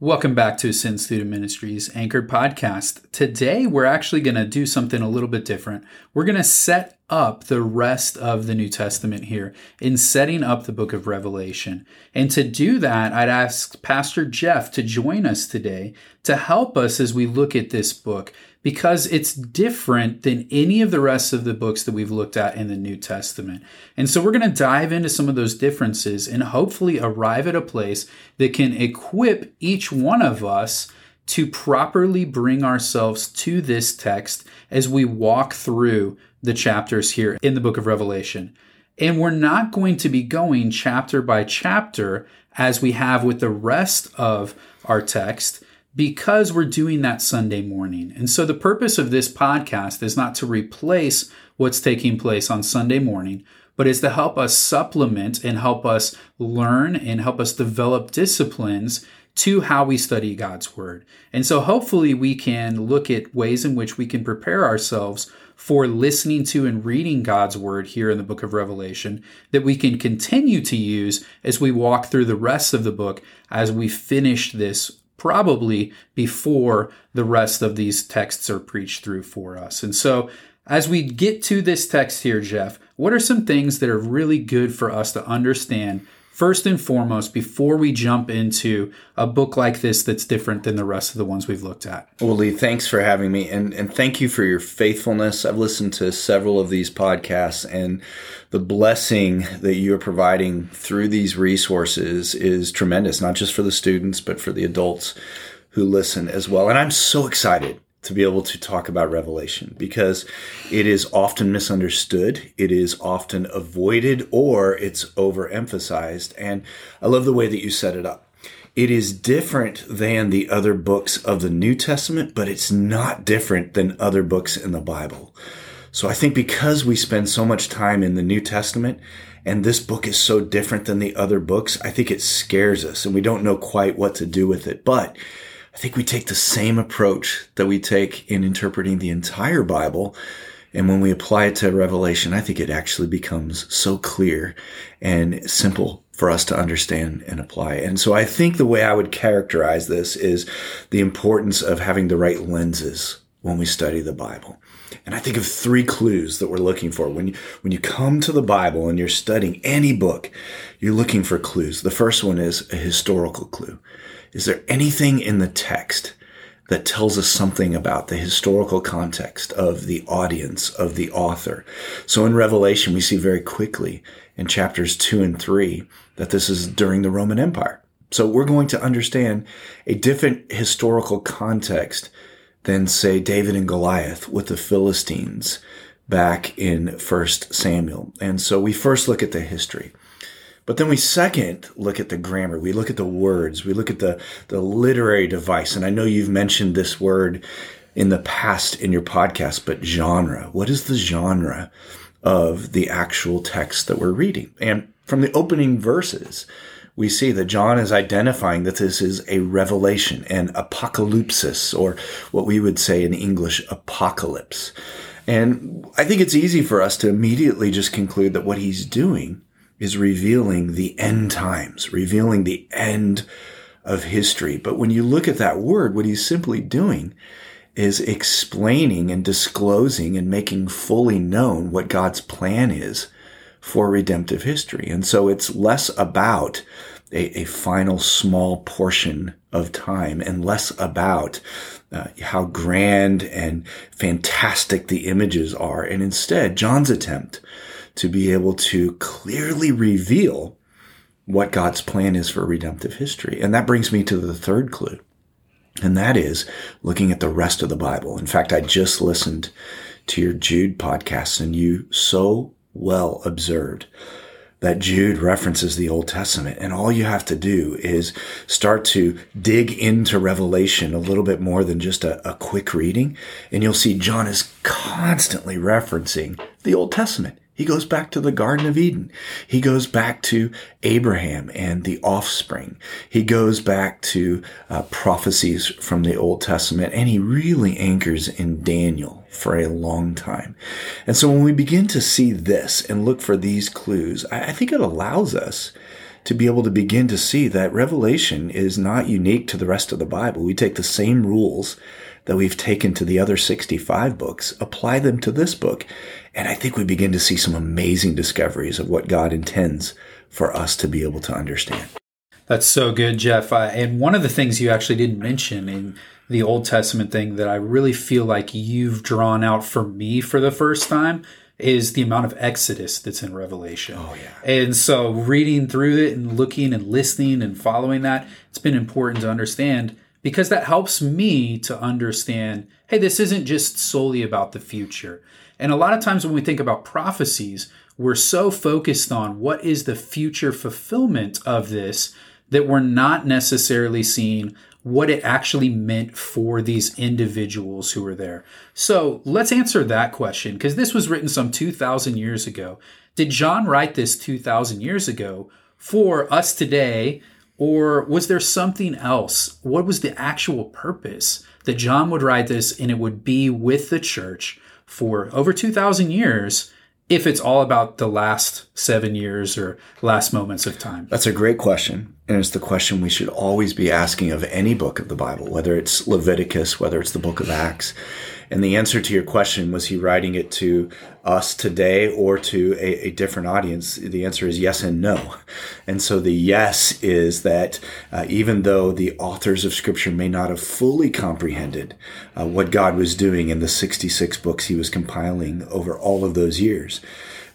Welcome back to Ascend Student Ministries Anchored Podcast. Today, we're actually going to do something a little bit different. We're going to set up the rest of the New Testament here in setting up the book of Revelation. And to do that, I'd ask Pastor Jeff to join us today to help us as we look at this book because it's different than any of the rest of the books that we've looked at in the New Testament. And so we're going to dive into some of those differences and hopefully arrive at a place that can equip each one of us to properly bring ourselves to this text as we walk through the chapters here in the book of Revelation. And we're not going to be going chapter by chapter as we have with the rest of our text because we're doing that Sunday morning. And so the purpose of this podcast is not to replace what's taking place on Sunday morning, but is to help us supplement and help us learn and help us develop disciplines to how we study God's Word. And so hopefully we can look at ways in which we can prepare ourselves for listening to and reading God's Word here in the book of Revelation that we can continue to use as we walk through the rest of the book as we finish this probably before the rest of these texts are preached through for us. And so, as we get to this text here, Jeff, what are some things that are really good for us to understand first and foremost before we jump into a book like this that's different than the rest of the ones we've looked at. Well, Lee, thanks for having me and, and thank you for your faithfulness. I've listened to several of these podcasts and the blessing that you are providing through these resources is tremendous, not just for the students, but for the adults who listen as well. And I'm so excited to be able to talk about Revelation because it is often misunderstood, it is often avoided, or it's overemphasized. And I love the way that you set it up. It is different than the other books of the New Testament, but it's not different than other books in the Bible. So I think because we spend so much time in the New Testament and this book is so different than the other books, I think it scares us and we don't know quite what to do with it. But I think we take the same approach that we take in interpreting the entire Bible. And when we apply it to Revelation, I think it actually becomes so clear and simple for us to understand and apply. And so I think the way I would characterize this is the importance of having the right lenses when we study the Bible. And I think of three clues that we're looking for. When you, when you come to the Bible and you're studying any book, you're looking for clues. The first one is a historical clue. Is there anything in the text that tells us something about the historical context of the audience, of the author? So in Revelation, we see very quickly in chapters two and three that this is during the Roman Empire. So we're going to understand a different historical context than say David and Goliath with the Philistines back in first Samuel. And so we first look at the history. But then we second look at the grammar. We look at the words. We look at the, the literary device. And I know you've mentioned this word in the past in your podcast, but genre. What is the genre of the actual text that we're reading? And from the opening verses, we see that John is identifying that this is a revelation, an apocalypsis, or what we would say in English, apocalypse. And I think it's easy for us to immediately just conclude that what he's doing is revealing the end times, revealing the end of history. But when you look at that word, what he's simply doing is explaining and disclosing and making fully known what God's plan is for redemptive history. And so it's less about a, a final small portion of time and less about uh, how grand and fantastic the images are. And instead, John's attempt to be able to clearly reveal what God's plan is for redemptive history. And that brings me to the third clue. And that is looking at the rest of the Bible. In fact, I just listened to your Jude podcast and you so well observed that Jude references the Old Testament. And all you have to do is start to dig into Revelation a little bit more than just a, a, quick reading. And you'll see John is constantly referencing the Old Testament. He goes back to the Garden of Eden. He goes back to Abraham and the offspring. He goes back to uh, prophecies from the Old Testament and he really anchors in Daniel for a long time. And so when we begin to see this and look for these clues, I, I think it allows us to be able to begin to see that Revelation is not unique to the rest of the Bible. We take the same rules that we've taken to the other 65 books, apply them to this book. And I think we begin to see some amazing discoveries of what God intends for us to be able to understand. That's so good, Jeff. Uh, and one of the things you actually didn't mention in the Old Testament thing that I really feel like you've drawn out for me for the first time is the amount of Exodus that's in Revelation. Oh, yeah. And so reading through it and looking and listening and following that, it's been important to understand because that helps me to understand hey, this isn't just solely about the future. And a lot of times when we think about prophecies, we're so focused on what is the future fulfillment of this that we're not necessarily seeing what it actually meant for these individuals who were there. So let's answer that question because this was written some 2,000 years ago. Did John write this 2,000 years ago for us today? Or was there something else? What was the actual purpose that John would write this and it would be with the church for over 2,000 years? if it's all about the last seven years or last moments of time? That's a great question. And it's the question we should always be asking of any book of the Bible, whether it's Leviticus, whether it's the book of Acts. And the answer to your question was he writing it to us today or to a, a different audience? The answer is yes and no. And so the yes is that uh, even though the authors of Scripture may not have fully comprehended uh, what God was doing in the 66 books he was compiling over all of those years,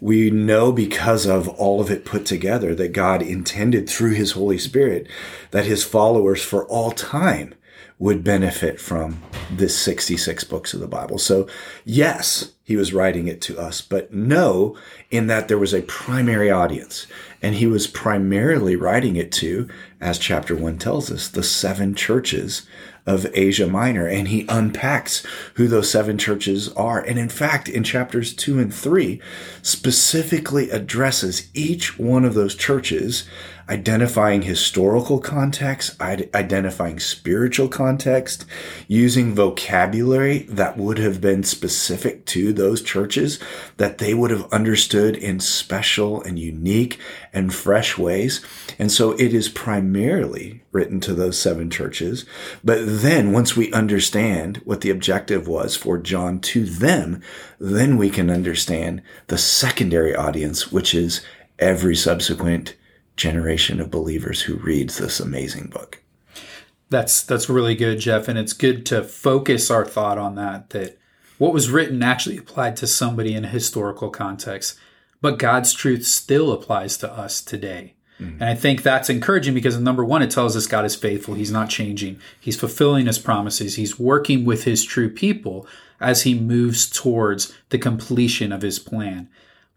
we know because of all of it put together that God intended through his Holy Spirit that his followers for all time would benefit from this 66 books of the Bible. So, yes, he was writing it to us, but no, in that there was a primary audience. And he was primarily writing it to, as chapter one tells us, the seven churches of Asia Minor. And he unpacks who those seven churches are. And in fact, in chapters two and three, specifically addresses each one of those churches identifying historical context, identifying spiritual context, using vocabulary that would have been specific to those churches that they would have understood in special and unique and fresh ways. And so it is primarily written to those seven churches. But then once we understand what the objective was for John to them, then we can understand the secondary audience, which is every subsequent generation of believers who reads this amazing book. That's that's really good, Jeff, and it's good to focus our thought on that that what was written actually applied to somebody in a historical context, but God's truth still applies to us today. Mm-hmm. And I think that's encouraging because number one, it tells us God is faithful. He's not changing. He's fulfilling his promises. He's working with his true people as he moves towards the completion of his plan.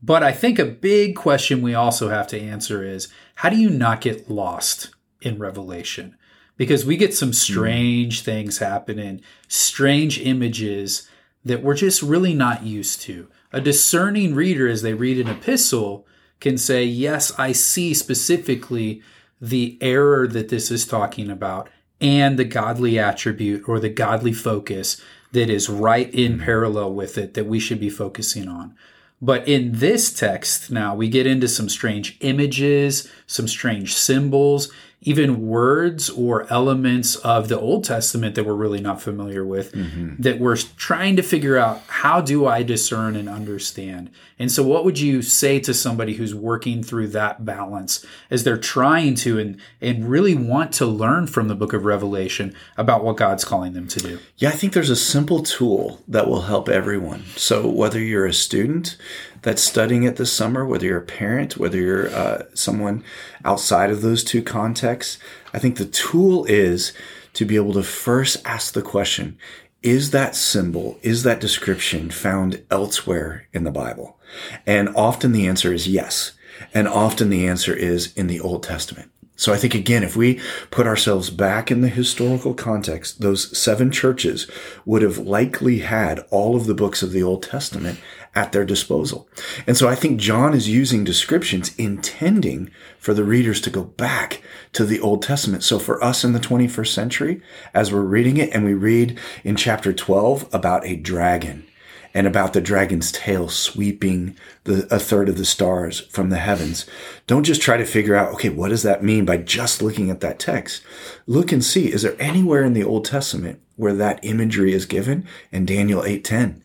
But I think a big question we also have to answer is how do you not get lost in Revelation? Because we get some strange mm. things happening, strange images that we're just really not used to. A discerning reader, as they read an epistle, can say, Yes, I see specifically the error that this is talking about and the godly attribute or the godly focus that is right in mm. parallel with it that we should be focusing on. But in this text now, we get into some strange images, some strange symbols, even words or elements of the Old Testament that we're really not familiar with mm-hmm. that we're trying to figure out how do I discern and understand. And so what would you say to somebody who's working through that balance as they're trying to and and really want to learn from the book of Revelation about what God's calling them to do? Yeah, I think there's a simple tool that will help everyone. So whether you're a student that's studying it this summer, whether you're a parent, whether you're uh, someone outside of those two contexts, I think the tool is to be able to first ask the question is that symbol, is that description found elsewhere in the Bible? And often the answer is yes. And often the answer is in the Old Testament. So I think again, if we put ourselves back in the historical context, those seven churches would have likely had all of the books of the Old Testament at their disposal. And so I think John is using descriptions intending for the readers to go back to the Old Testament. So for us in the 21st century, as we're reading it and we read in chapter 12 about a dragon and about the dragon's tail sweeping the, a third of the stars from the heavens. Don't just try to figure out, okay, what does that mean by just looking at that text? Look and see, is there anywhere in the Old Testament where that imagery is given? And Daniel 8:10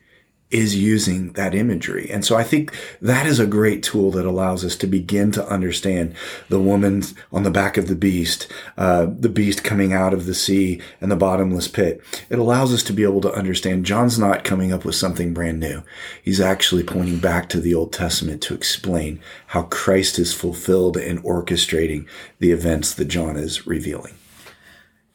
is using that imagery. And so I think that is a great tool that allows us to begin to understand the woman on the back of the beast, uh, the beast coming out of the sea and the bottomless pit. It allows us to be able to understand John's not coming up with something brand new. He's actually pointing back to the Old Testament to explain how Christ is fulfilled in orchestrating the events that John is revealing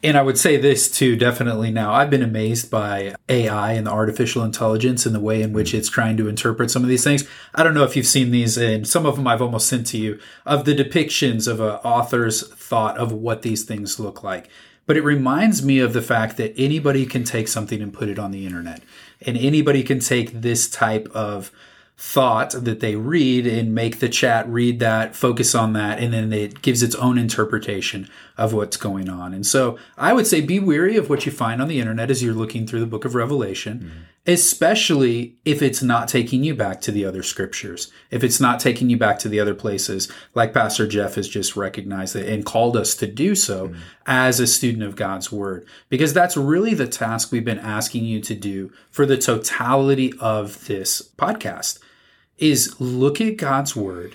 and I would say this too, definitely now. I've been amazed by AI and the artificial intelligence and the way in which mm. it's trying to interpret some of these things. I don't know if you've seen these, and some of them I've almost sent to you, of the depictions of an author's thought of what these things look like. But it reminds me of the fact that anybody can take something and put it on the internet, and anybody can take this type of thought that they read and make the chat read that, focus on that, and then it gives its own interpretation of what's going on. And so I would say be weary of what you find on the internet as you're looking through the book of Revelation, mm-hmm. especially if it's not taking you back to the other scriptures, if it's not taking you back to the other places, like Pastor Jeff has just recognized it and called us to do so mm-hmm. as a student of God's word, because that's really the task we've been asking you to do for the totality of this podcast is look at God's word,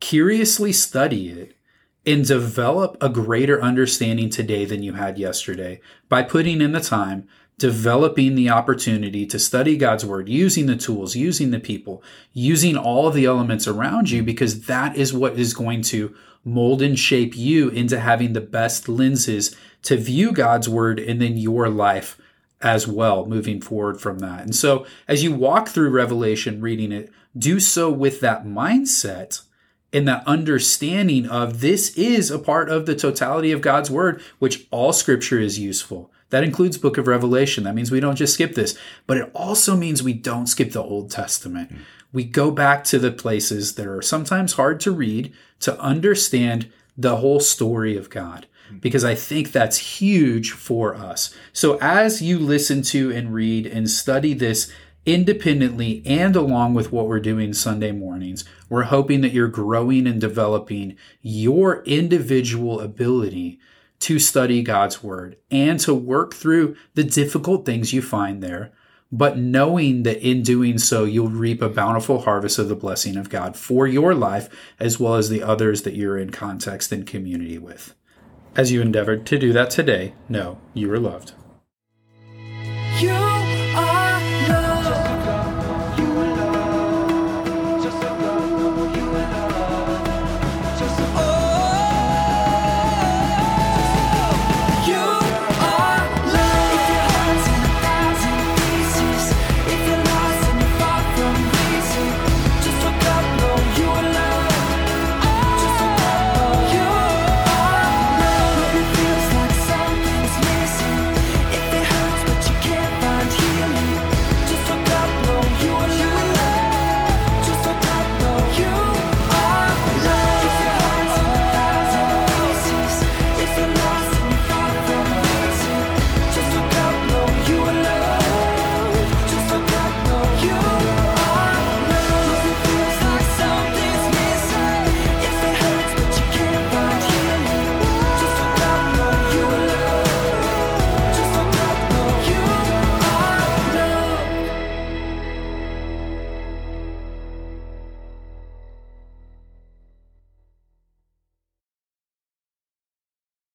curiously study it, and develop a greater understanding today than you had yesterday by putting in the time, developing the opportunity to study God's word, using the tools, using the people, using all of the elements around you, because that is what is going to mold and shape you into having the best lenses to view God's word and then your life as well moving forward from that. And so as you walk through Revelation reading it, do so with that mindset and that understanding of this is a part of the totality of God's word, which all scripture is useful. That includes book of Revelation. That means we don't just skip this, but it also means we don't skip the Old Testament. Mm. We go back to the places that are sometimes hard to read to understand the whole story of God Mm-hmm. because I think that's huge for us. So as you listen to and read and study this independently and along with what we're doing Sunday mornings, we're hoping that you're growing and developing your individual ability to study God's word and to work through the difficult things you find there, but knowing that in doing so, you'll reap a bountiful harvest of the blessing of God for your life as well as the others that you're in context and community with. As you endeavored to do that today, know you are loved.